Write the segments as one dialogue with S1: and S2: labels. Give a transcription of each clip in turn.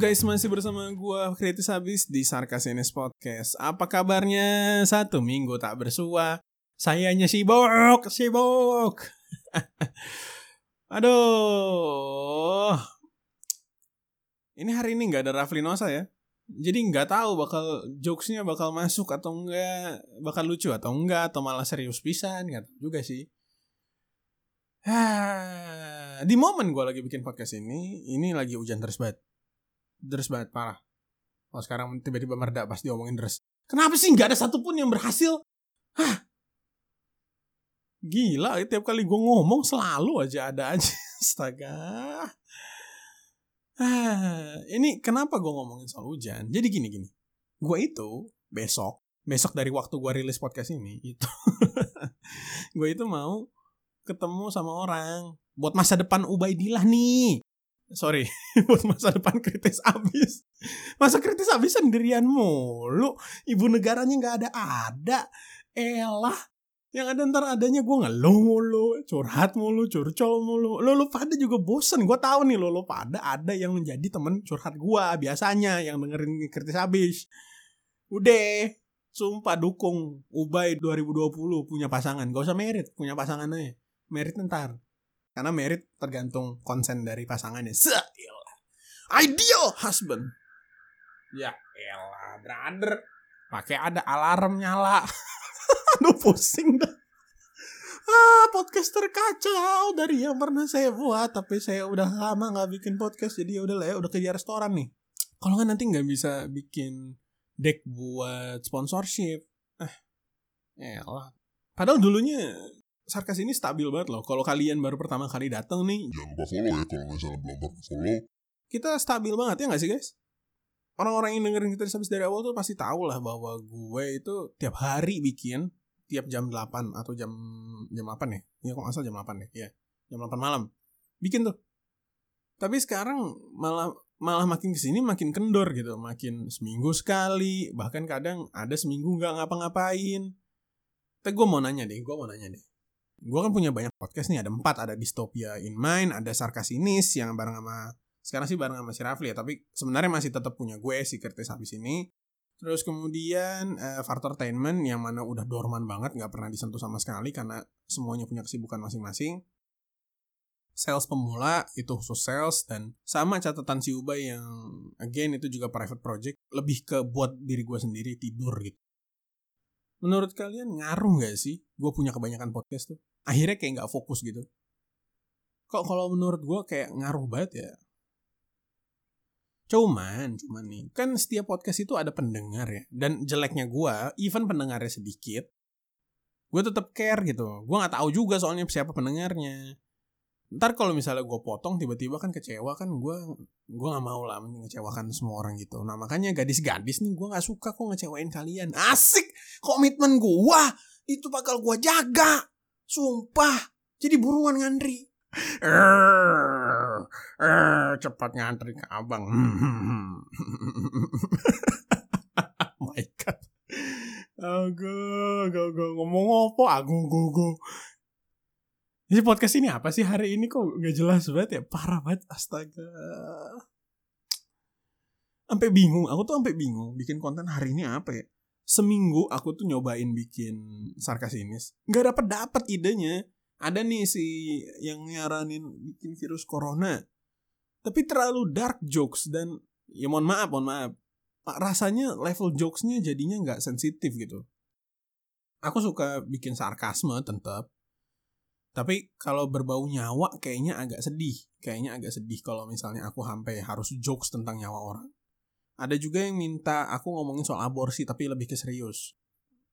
S1: Guys, masih bersama gue Kritis Habis di Sarkasinis Podcast. Apa kabarnya? Satu minggu tak bersua. Sayanya sibuk, sibuk Aduh. Ini hari ini gak ada Rafli Nosa ya? Jadi nggak tahu bakal jokesnya bakal masuk atau enggak Bakal lucu atau enggak Atau malah serius pisan Gak tahu juga sih. Di momen gue lagi bikin podcast ini, ini lagi hujan terus banget deres banget parah. Oh sekarang tiba-tiba meredak pas diomongin deres. Kenapa sih nggak ada satupun yang berhasil? Hah? Gila tiap kali gue ngomong selalu aja ada aja. Astaga. Ah, ini kenapa gue ngomongin soal hujan? Jadi gini gini. Gue itu besok besok dari waktu gue rilis podcast ini itu gue itu mau ketemu sama orang buat masa depan Ubaidillah nih sorry buat masa depan kritis abis masa kritis abis sendirian mulu. Ibu negaranya nggak ada ada. Elah yang ada ntar adanya gue ngeluh mulu curhat mulu curcol mulu. Lo lo pada juga bosen. Gue tahu nih lo lo pada ada yang menjadi temen curhat gue biasanya yang dengerin kritis abis udah sumpah dukung. Ubay 2020 punya pasangan. Gak usah merit punya pasangan aja. Merit ntar karena merit tergantung konsen dari pasangannya. Seelah. Ideal husband. Ya elah, brother. Pakai ada alarm nyala. Aduh pusing dah. Ah, podcast terkacau dari yang pernah saya buat. Tapi saya udah lama nggak bikin podcast. Jadi ya udah lah ya, udah kerja restoran nih. Kalau nggak nanti nggak bisa bikin deck buat sponsorship. Eh, elah. Padahal dulunya Sarkas ini stabil banget loh. Kalau kalian baru pertama kali datang nih,
S2: jangan lupa follow ya kalau misalnya belum follow.
S1: Kita stabil banget ya nggak sih guys? Orang-orang yang dengerin kita habis dari awal tuh pasti tahu lah bahwa gue itu tiap hari bikin tiap jam 8 atau jam jam 8 ya. Ya kok asal jam 8 ya. Ya, jam 8 malam. Bikin tuh. Tapi sekarang malah malah makin ke sini makin kendor gitu, makin seminggu sekali, bahkan kadang ada seminggu nggak ngapa-ngapain. Tapi gue mau nanya deh, gue mau nanya deh gue kan punya banyak podcast nih ada empat. Ada distopia in mind ada sarkasinis yang bareng sama sekarang sih bareng sama si Rafli ya tapi sebenarnya masih tetap punya gue si Kertes habis ini. Terus kemudian uh, Fartertainment yang mana udah dorman banget nggak pernah disentuh sama sekali karena semuanya punya kesibukan masing-masing. Sales pemula itu khusus sales dan sama catatan si Ubay yang again itu juga private project lebih ke buat diri gue sendiri tidur gitu. Menurut kalian ngaruh gak sih? Gue punya kebanyakan podcast tuh akhirnya kayak nggak fokus gitu. Kok kalau menurut gue kayak ngaruh banget ya. Cuman cuman nih kan setiap podcast itu ada pendengar ya dan jeleknya gue even pendengarnya sedikit gue tetap care gitu. Gue nggak tahu juga soalnya siapa pendengarnya. Ntar kalau misalnya gue potong tiba-tiba kan kecewa kan gue gue nggak mau lah mengecewakan semua orang gitu. Nah makanya gadis-gadis nih gue nggak suka kok ngecewain kalian. Asik! Komitmen gue itu bakal gue jaga Sumpah. Jadi buruan ngantri. cepat ngantri ke abang. oh my god. Go, go, ngomong apa? Ago, go, go. Jadi podcast ini apa sih hari ini kok gak jelas banget ya? Parah banget, astaga. Sampai bingung, aku tuh sampai bingung bikin konten hari ini apa ya? Seminggu aku tuh nyobain bikin sarkasinis. Nggak dapet dapet idenya. Ada nih si yang nyaranin bikin virus corona. Tapi terlalu dark jokes dan ya mohon maaf mohon maaf. Rasanya level jokesnya jadinya nggak sensitif gitu. Aku suka bikin sarkasme tetap tapi kalau berbau nyawa kayaknya agak sedih. Kayaknya agak sedih kalau misalnya aku sampai harus jokes tentang nyawa orang ada juga yang minta aku ngomongin soal aborsi tapi lebih ke serius.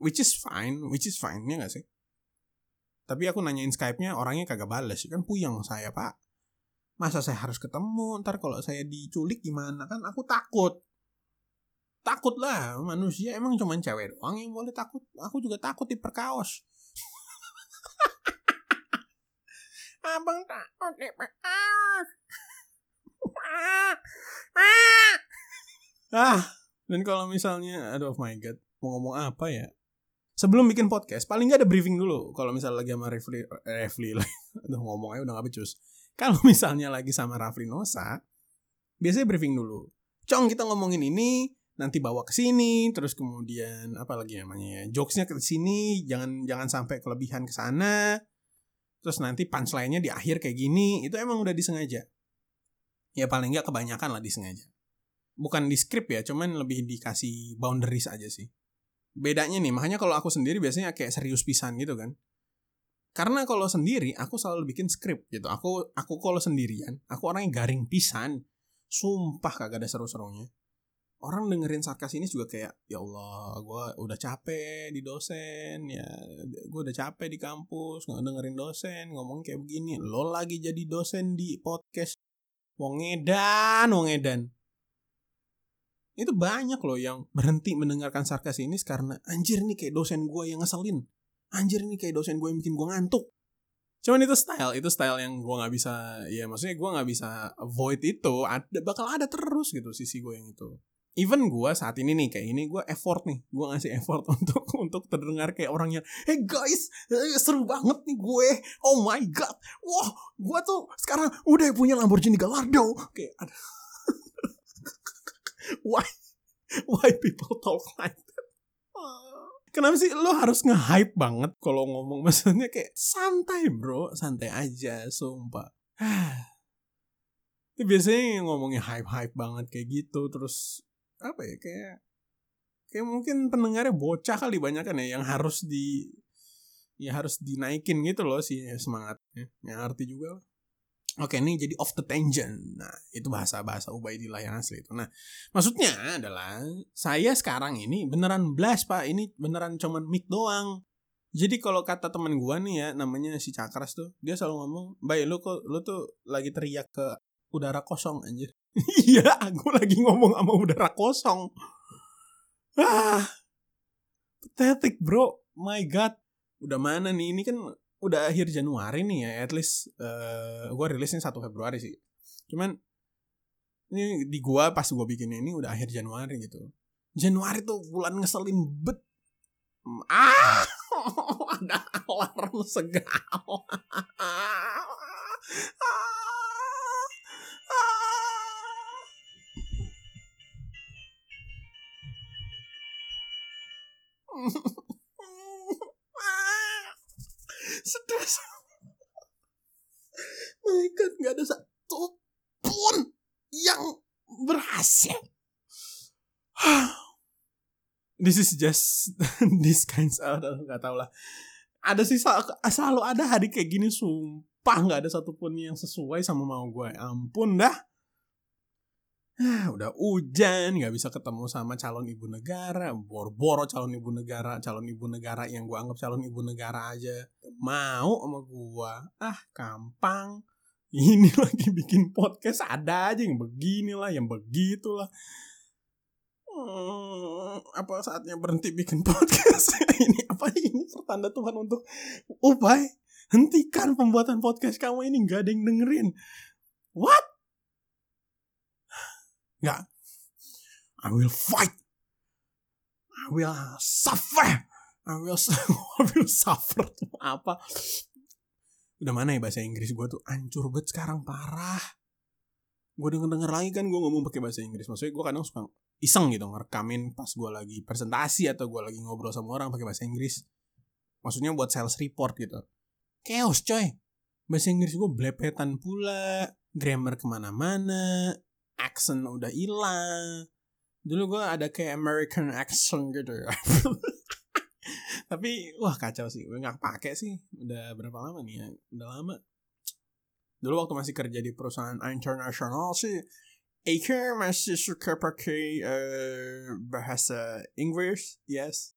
S1: Which is fine, which is fine, ya gak sih? Tapi aku nanyain Skype-nya orangnya kagak bales. Kan puyeng saya, Pak. Masa saya harus ketemu? Ntar kalau saya diculik gimana? Kan aku takut. Takut lah, manusia emang cuma cewek doang yang boleh takut. Aku juga takut diperkaos. Abang takut diperkaos. dan kalau misalnya, aduh oh my god, mau ngomong apa ya? Sebelum bikin podcast, paling nggak ada briefing dulu. Kalau misalnya lagi sama Refli, Refli, aduh ngomongnya udah gak becus. Kalau misalnya lagi sama Rafli Nosa, biasanya briefing dulu. Cong kita ngomongin ini, nanti bawa ke sini, terus kemudian apa lagi namanya ya, jokesnya ke sini, jangan jangan sampai kelebihan ke sana. Terus nanti punchline-nya di akhir kayak gini, itu emang udah disengaja. Ya paling nggak kebanyakan lah disengaja. Bukan di script ya, cuman lebih dikasih boundaries aja sih. Bedanya nih, makanya kalau aku sendiri biasanya kayak serius pisan gitu kan. Karena kalau sendiri aku selalu bikin skrip gitu. Aku aku kalau sendirian, aku orangnya garing pisan. Sumpah kagak ada seru-serunya. Orang dengerin sarkas ini juga kayak ya Allah, gue udah capek di dosen ya, gue udah capek di kampus nggak dengerin dosen ngomong kayak begini. Lo lagi jadi dosen di podcast, wong edan, wong edan. Itu banyak loh yang berhenti mendengarkan sarkas ini karena anjir nih kayak dosen gue yang ngeselin. Anjir ini kayak dosen gue yang bikin gue ngantuk. Cuman itu style itu style yang gue nggak bisa ya maksudnya gue nggak bisa avoid itu ada bakal ada terus gitu sisi gue yang itu. Even gue saat ini nih kayak ini gue effort nih gue ngasih effort untuk untuk terdengar kayak orangnya hey guys eh, seru banget nih gue. Oh my god. Wah gue tuh sekarang udah punya Lamborghini Gallardo. Kayak ada why why people talk like that Kenapa sih lo harus nge-hype banget kalau ngomong maksudnya kayak santai bro, santai aja, sumpah. Itu biasanya ngomongnya hype-hype banget kayak gitu terus apa ya kayak kayak mungkin pendengarnya bocah kali banyak kan ya yang harus di ya harus dinaikin gitu loh sih semangatnya. Yang arti juga lah. Oke, ini jadi off the tangent. Nah, itu bahasa-bahasa Ubaidillah yang asli itu. Nah, maksudnya adalah saya sekarang ini beneran blast, Pak. Ini beneran cuman mic doang. Jadi kalau kata teman gua nih ya, namanya si Cakras tuh, dia selalu ngomong, "Baik, lu kok lu tuh lagi teriak ke udara kosong anjir." Iya, aku lagi ngomong sama udara kosong. Ah. Pathetic, Bro. My god. Udah mana nih? Ini kan udah akhir Januari nih ya, at least uh, gue rilisnya 1 Februari sih. Cuman ini di gua pas gua bikin ini udah akhir Januari gitu. Januari tuh bulan ngeselin bet. Ah, ada alarm segal. stres my god nggak ada satu pun yang berhasil. This is just this kinds of nggak tau lah. Ada sih selalu ada hari kayak gini sumpah nggak ada satupun yang sesuai sama mau gue ampun dah udah hujan nggak bisa ketemu sama calon ibu negara boro-boro calon ibu negara calon ibu negara yang gue anggap calon ibu negara aja. Mau sama gue ah gampang. Ini lagi bikin podcast ada aja yang beginilah yang begitulah. Hmm, apa saatnya berhenti bikin podcast? Ini apa ini pertanda Tuhan untuk upai hentikan pembuatan podcast kamu ini? Nggak ada yang dengerin. What Enggak. I will fight. I will suffer. I will, I will suffer. Apa? Udah mana ya bahasa Inggris gue tuh ancur banget sekarang parah. Gue denger denger lagi kan gue ngomong pakai bahasa Inggris. Maksudnya gue kadang suka iseng gitu ngerekamin pas gue lagi presentasi atau gue lagi ngobrol sama orang pakai bahasa Inggris. Maksudnya buat sales report gitu. Chaos coy. Bahasa Inggris gue blepetan pula. Grammar ke mana-mana accent udah hilang. Dulu gue ada kayak American accent gitu. Tapi wah kacau sih. Gue nggak pakai sih. Udah berapa lama nih ya? Udah lama. Dulu waktu masih kerja di perusahaan internasional sih Eka masih suka pakai uh, bahasa Inggris. Yes.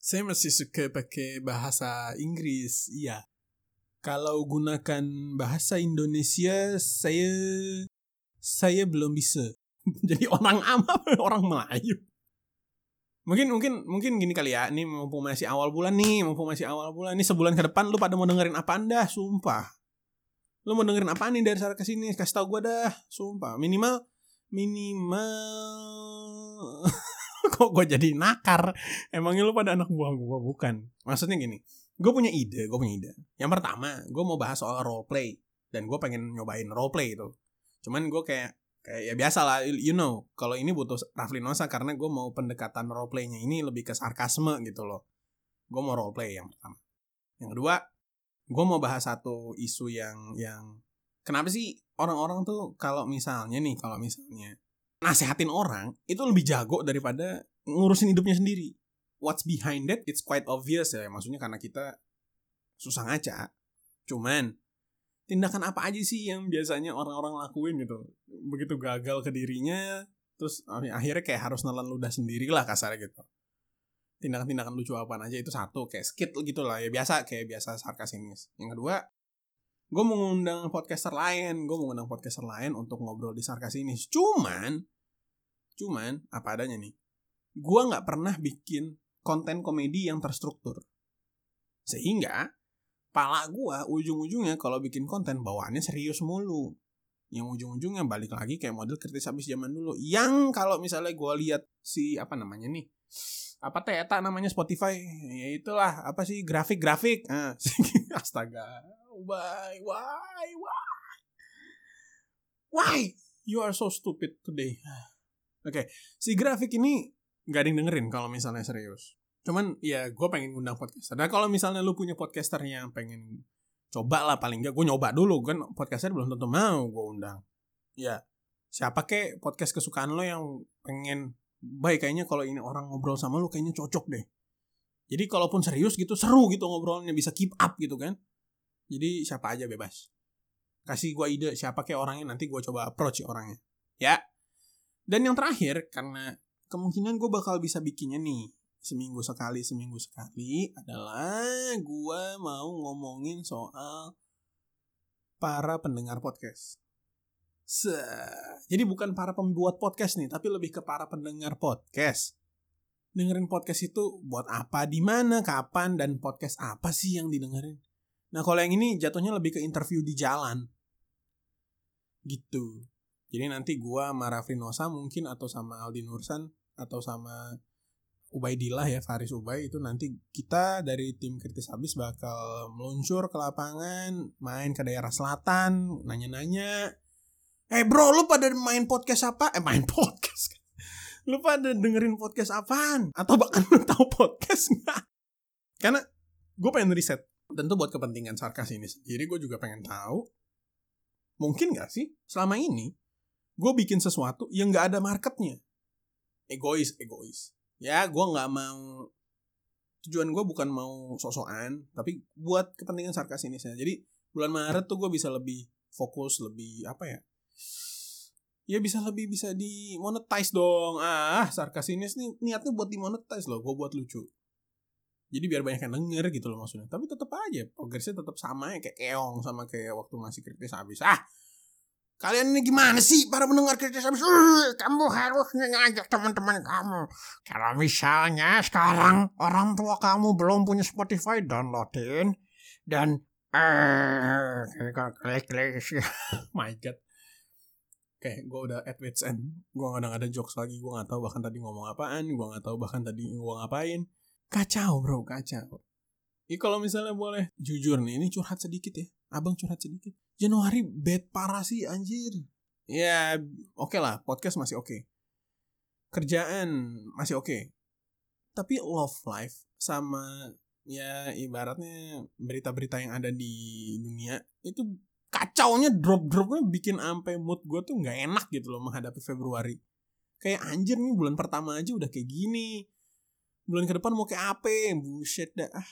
S1: Saya masih suka pakai bahasa Inggris. Iya. Kalau gunakan bahasa Indonesia saya saya belum bisa jadi orang ama orang Melayu. Mungkin mungkin mungkin gini kali ya ini mumpung masih awal bulan nih mumpung masih awal bulan ini sebulan ke depan lu pada mau dengerin apa anda? Sumpah. Lu mau dengerin apa nih dari sana ke sini? Kasih tau gue dah sumpah. Minimal minimal kok gue jadi nakar? Emangnya lu pada anak buah gue bukan. Maksudnya gini gue punya ide gue punya ide. Yang pertama gue mau bahas soal role play. Dan gue pengen nyobain role play itu Cuman gue kayak Kayak ya biasa lah, you know. Kalau ini butuh Rafli Nosa karena gue mau pendekatan roleplaynya ini lebih ke sarkasme gitu loh. Gue mau roleplay yang pertama. Yang kedua, gue mau bahas satu isu yang yang kenapa sih orang-orang tuh kalau misalnya nih, kalau misalnya nasehatin orang itu lebih jago daripada ngurusin hidupnya sendiri. What's behind that? It's quite obvious ya. Maksudnya karena kita susah ngaca. Cuman tindakan apa aja sih yang biasanya orang-orang lakuin gitu? Begitu gagal ke dirinya terus akhirnya kayak harus nelan ludah sendiri lah kasarnya gitu. Tindakan-tindakan lucu apa aja itu satu kayak skit gitu lah ya biasa kayak biasa sarkas ini yang kedua gue mau ngundang podcaster lain gue mau ngundang podcaster lain untuk ngobrol di sarkas ini cuman cuman apa adanya nih gue nggak pernah bikin konten komedi yang terstruktur. Sehingga pala gua ujung-ujungnya kalau bikin konten bawaannya serius mulu. Yang ujung-ujungnya balik lagi kayak model kritis habis zaman dulu. Yang kalau misalnya gua lihat si apa namanya nih apa teta namanya Spotify ya itulah apa sih grafik-grafik. Nah, astaga why why why? Why you are so stupid today? Oke okay. si grafik ini nggak ada yang dengerin kalau misalnya serius Cuman ya gue pengen ngundang podcaster. Nah kalau misalnya lu punya podcaster yang pengen coba lah paling gak gue nyoba dulu kan podcaster belum tentu mau gue undang. Ya siapa kek podcast kesukaan lo yang pengen baik kayaknya kalau ini orang ngobrol sama lu kayaknya cocok deh. Jadi kalaupun serius gitu seru gitu ngobrolnya bisa keep up gitu kan. Jadi siapa aja bebas. Kasih gue ide siapa kek orangnya nanti gue coba approach orangnya. Ya. Dan yang terakhir karena kemungkinan gue bakal bisa bikinnya nih seminggu sekali seminggu sekali adalah gue mau ngomongin soal para pendengar podcast. Se Jadi bukan para pembuat podcast nih, tapi lebih ke para pendengar podcast. Dengerin podcast itu buat apa, di mana, kapan, dan podcast apa sih yang didengerin? Nah kalau yang ini jatuhnya lebih ke interview di jalan. Gitu. Jadi nanti gue sama mungkin atau sama Aldi Nursan atau sama Ubaidillah ya Faris Ubay itu nanti kita dari tim kritis habis bakal meluncur ke lapangan main ke daerah selatan nanya-nanya. Eh bro lu pada main podcast apa? Eh main podcast. Lu pada dengerin podcast apaan? Atau bahkan lu tahu podcast nggak? Karena gue pengen riset. Tentu buat kepentingan sarkas ini sendiri gue juga pengen tahu mungkin gak sih selama ini gue bikin sesuatu yang gak ada marketnya? Egois egois ya gue nggak mau tujuan gue bukan mau sosokan tapi buat kepentingan sarkas ini saya jadi bulan Maret tuh gue bisa lebih fokus lebih apa ya ya bisa lebih bisa di monetize dong. Ah sarkas ini nih niatnya buat di monetize loh gue buat lucu. Jadi biar banyak yang denger gitu loh maksudnya. Tapi tetap aja progresnya tetap sama ya kayak keong sama kayak waktu masih kritis habis. Ah Kalian ini gimana sih para pendengar kritis habis? Uh, kamu harus ngajak teman-teman kamu. Kalau misalnya sekarang orang tua kamu belum punya Spotify, downloadin dan eh klik klik. My God. Oke, okay, gue udah at wits end. Gue gak ada, jokes lagi. Gue gak tahu bahkan tadi ngomong apaan. Gue gak tahu bahkan tadi gue ngapain. Kacau bro, kacau. Ini kalau misalnya boleh jujur nih, ini curhat sedikit ya. Abang curhat sedikit Januari bad parah sih anjir. Ya oke okay lah podcast masih oke. Okay. Kerjaan masih oke. Okay. Tapi love life sama ya ibaratnya berita-berita yang ada di dunia itu kacaunya drop-dropnya bikin ampe mood gue tuh nggak enak gitu loh menghadapi Februari. Kayak anjir nih bulan pertama aja udah kayak gini. Bulan ke depan mau kayak apa? Bullshit dah. Ah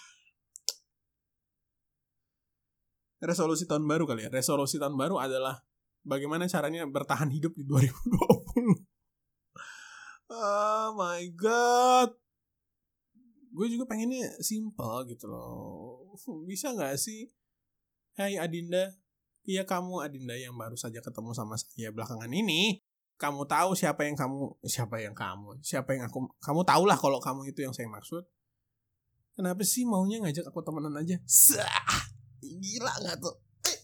S1: resolusi tahun baru kali ya. Resolusi tahun baru adalah bagaimana caranya bertahan hidup di 2020. oh my god. Gue juga pengennya simple gitu loh. Bisa gak sih? Hai Adinda. Iya kamu Adinda yang baru saja ketemu sama saya belakangan ini. Kamu tahu siapa yang kamu siapa yang kamu siapa yang aku kamu tahulah kalau kamu itu yang saya maksud. Kenapa sih maunya ngajak aku temenan aja? Sah gila nggak tuh?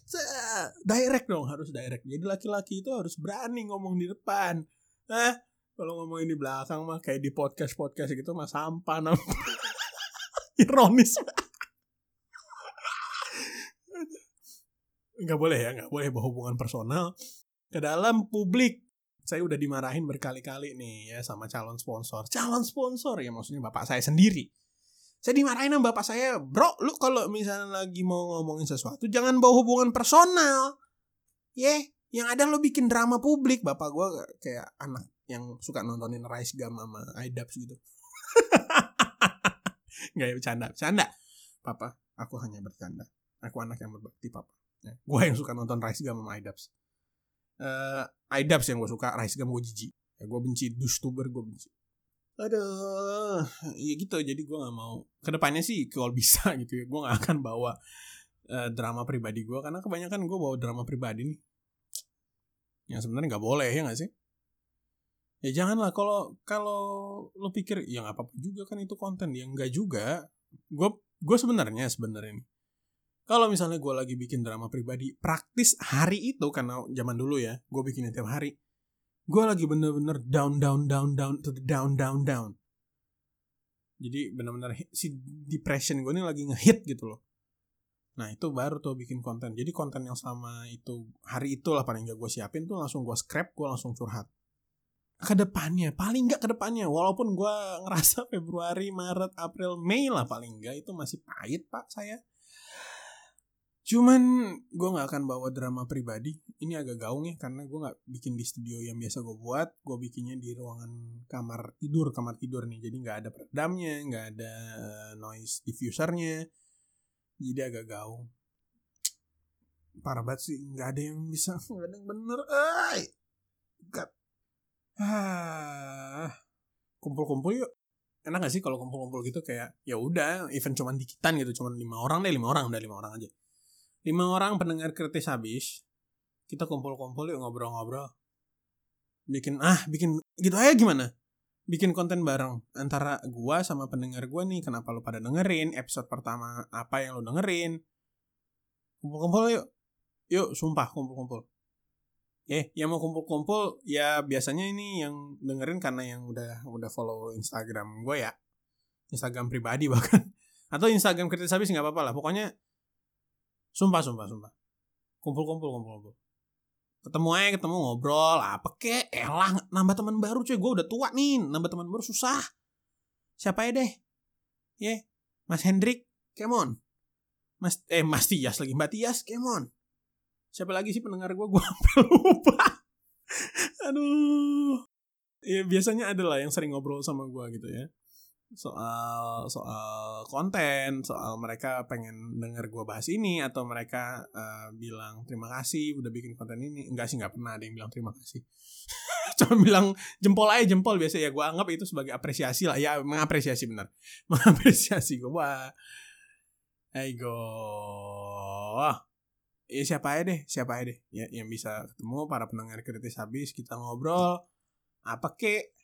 S1: Eh, direct dong harus direct. Jadi laki-laki itu harus berani ngomong di depan. Nah kalau ngomongin di belakang mah kayak di podcast podcast gitu mah sampah nam ironis. Nggak boleh ya nggak boleh berhubungan personal. Ke dalam publik. Saya udah dimarahin berkali-kali nih ya sama calon sponsor. Calon sponsor ya maksudnya bapak saya sendiri. Saya dimarahin sama bapak saya, bro, lu kalau misalnya lagi mau ngomongin sesuatu jangan bawa hubungan personal. Ya, yeah, yang ada lu bikin drama publik. Bapak gue kayak anak yang suka nontonin Rice Gum sama Idubs gitu. Gak ya bercanda, bercanda. Papa, aku hanya bercanda. Aku anak yang berbakti, papa. Ya, gue yang suka nonton Rice Gum sama Idubs. Uh, Idubs yang gue suka, Rice Gum gue jijik. Ya, gue benci tuber gue benci. Aduh, ya gitu. Jadi gue gak mau. Ke depannya sih kalau bisa gitu ya. Gue gak akan bawa uh, drama pribadi gue. Karena kebanyakan gue bawa drama pribadi nih. Yang sebenarnya gak boleh ya gak sih? Ya janganlah kalau kalau lo pikir ya nggak apa-apa juga kan itu konten yang enggak juga. Gue gue sebenarnya sebenarnya. Kalau misalnya gue lagi bikin drama pribadi, praktis hari itu karena zaman dulu ya, gue bikinnya tiap hari. Gue lagi bener-bener down down down down to the down down down. Jadi bener-bener si depression gue ini lagi ngehit gitu loh. Nah itu baru tuh bikin konten. Jadi konten yang sama itu hari itu lah paling gak gue siapin tuh langsung gue scrap, gue langsung curhat ke depannya paling nggak ke depannya walaupun gue ngerasa Februari Maret April Mei lah paling nggak itu masih pahit pak saya cuman gue nggak akan bawa drama pribadi. Ini agak gaung ya karena gue nggak bikin di studio yang biasa gue buat. Gue bikinnya di ruangan kamar tidur kamar tidur nih. Jadi nggak ada peredamnya nggak ada eh, noise diffusernya. Jadi agak gaung. Parah banget sih nggak ada yang bisa nggak ada yang bener ay God ah kumpul-kumpul yuk. Enak gak sih kalau kumpul-kumpul gitu kayak ya udah event cuman dikitan gitu cuman lima orang deh lima orang udah lima orang aja lima orang pendengar kritis habis kita kumpul-kumpul yuk ngobrol-ngobrol. Bikin ah bikin gitu aja gimana? Bikin konten bareng antara gua sama pendengar gua nih kenapa lu pada dengerin? Episode pertama apa yang lu dengerin? Kumpul-kumpul yuk. Yuk sumpah kumpul-kumpul. Eh yang mau kumpul-kumpul ya biasanya ini yang dengerin karena yang udah udah follow Instagram gue ya. Instagram pribadi bahkan. Atau Instagram kritis habis nggak apa-apa lah. Pokoknya sumpah sumpah sumpah. Kumpul-kumpul kumpul-kumpul ketemu aja ketemu ngobrol apa kek elah nambah teman baru cuy. Gue udah tua nih nambah teman baru susah. Siapa ya deh? Ya yeah. Mas Hendrik kemon Mas eh Mas Tias lagi. Mbak Tias kemon siapa lagi sih pendengar gue gue lupa. Aduh. Ya biasanya ada lah yang sering ngobrol sama gue gitu ya soal soal konten soal mereka pengen denger gue bahas ini atau mereka uh, bilang terima kasih udah bikin konten ini. Enggak sih nggak pernah ada yang bilang terima kasih. Cuma bilang jempol aja jempol. Biasa ya gue anggap itu sebagai apresiasi lah. Ya mengapresiasi benar. Mengapresiasi gue wah Ego ya siapa aja deh siapa aja deh ya yang bisa ketemu para pendengar kritis habis kita ngobrol. Apa kek?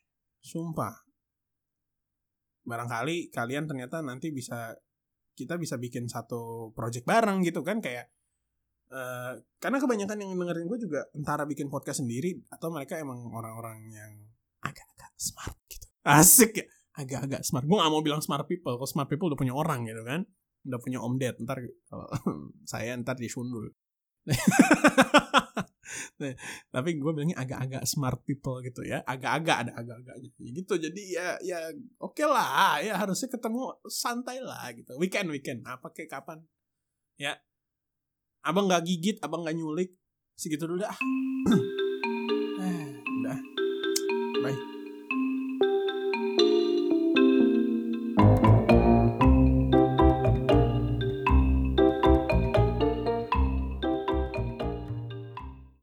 S1: Sumpah barangkali kalian ternyata nanti bisa kita bisa bikin satu project bareng gitu kan kayak uh, karena kebanyakan yang dengerin gue juga antara bikin podcast sendiri atau mereka emang orang-orang yang agak-agak smart gitu. Asik ya agak-agak smart. Gue gak mau bilang smart people kalau smart people udah punya orang gitu kan udah punya om ded ntar kalau saya ntar disundul nah, tapi gue bilangnya agak-agak smart people gitu ya. Agak-agak ada agak-agaknya. Gitu. Jadi ya ya oke okay lah. Ya harusnya ketemu santai lah gitu. Weekend weekend. Apa kayak kapan? Ya. Abang nggak gigit abang nggak nyulik. Segitu dulu dah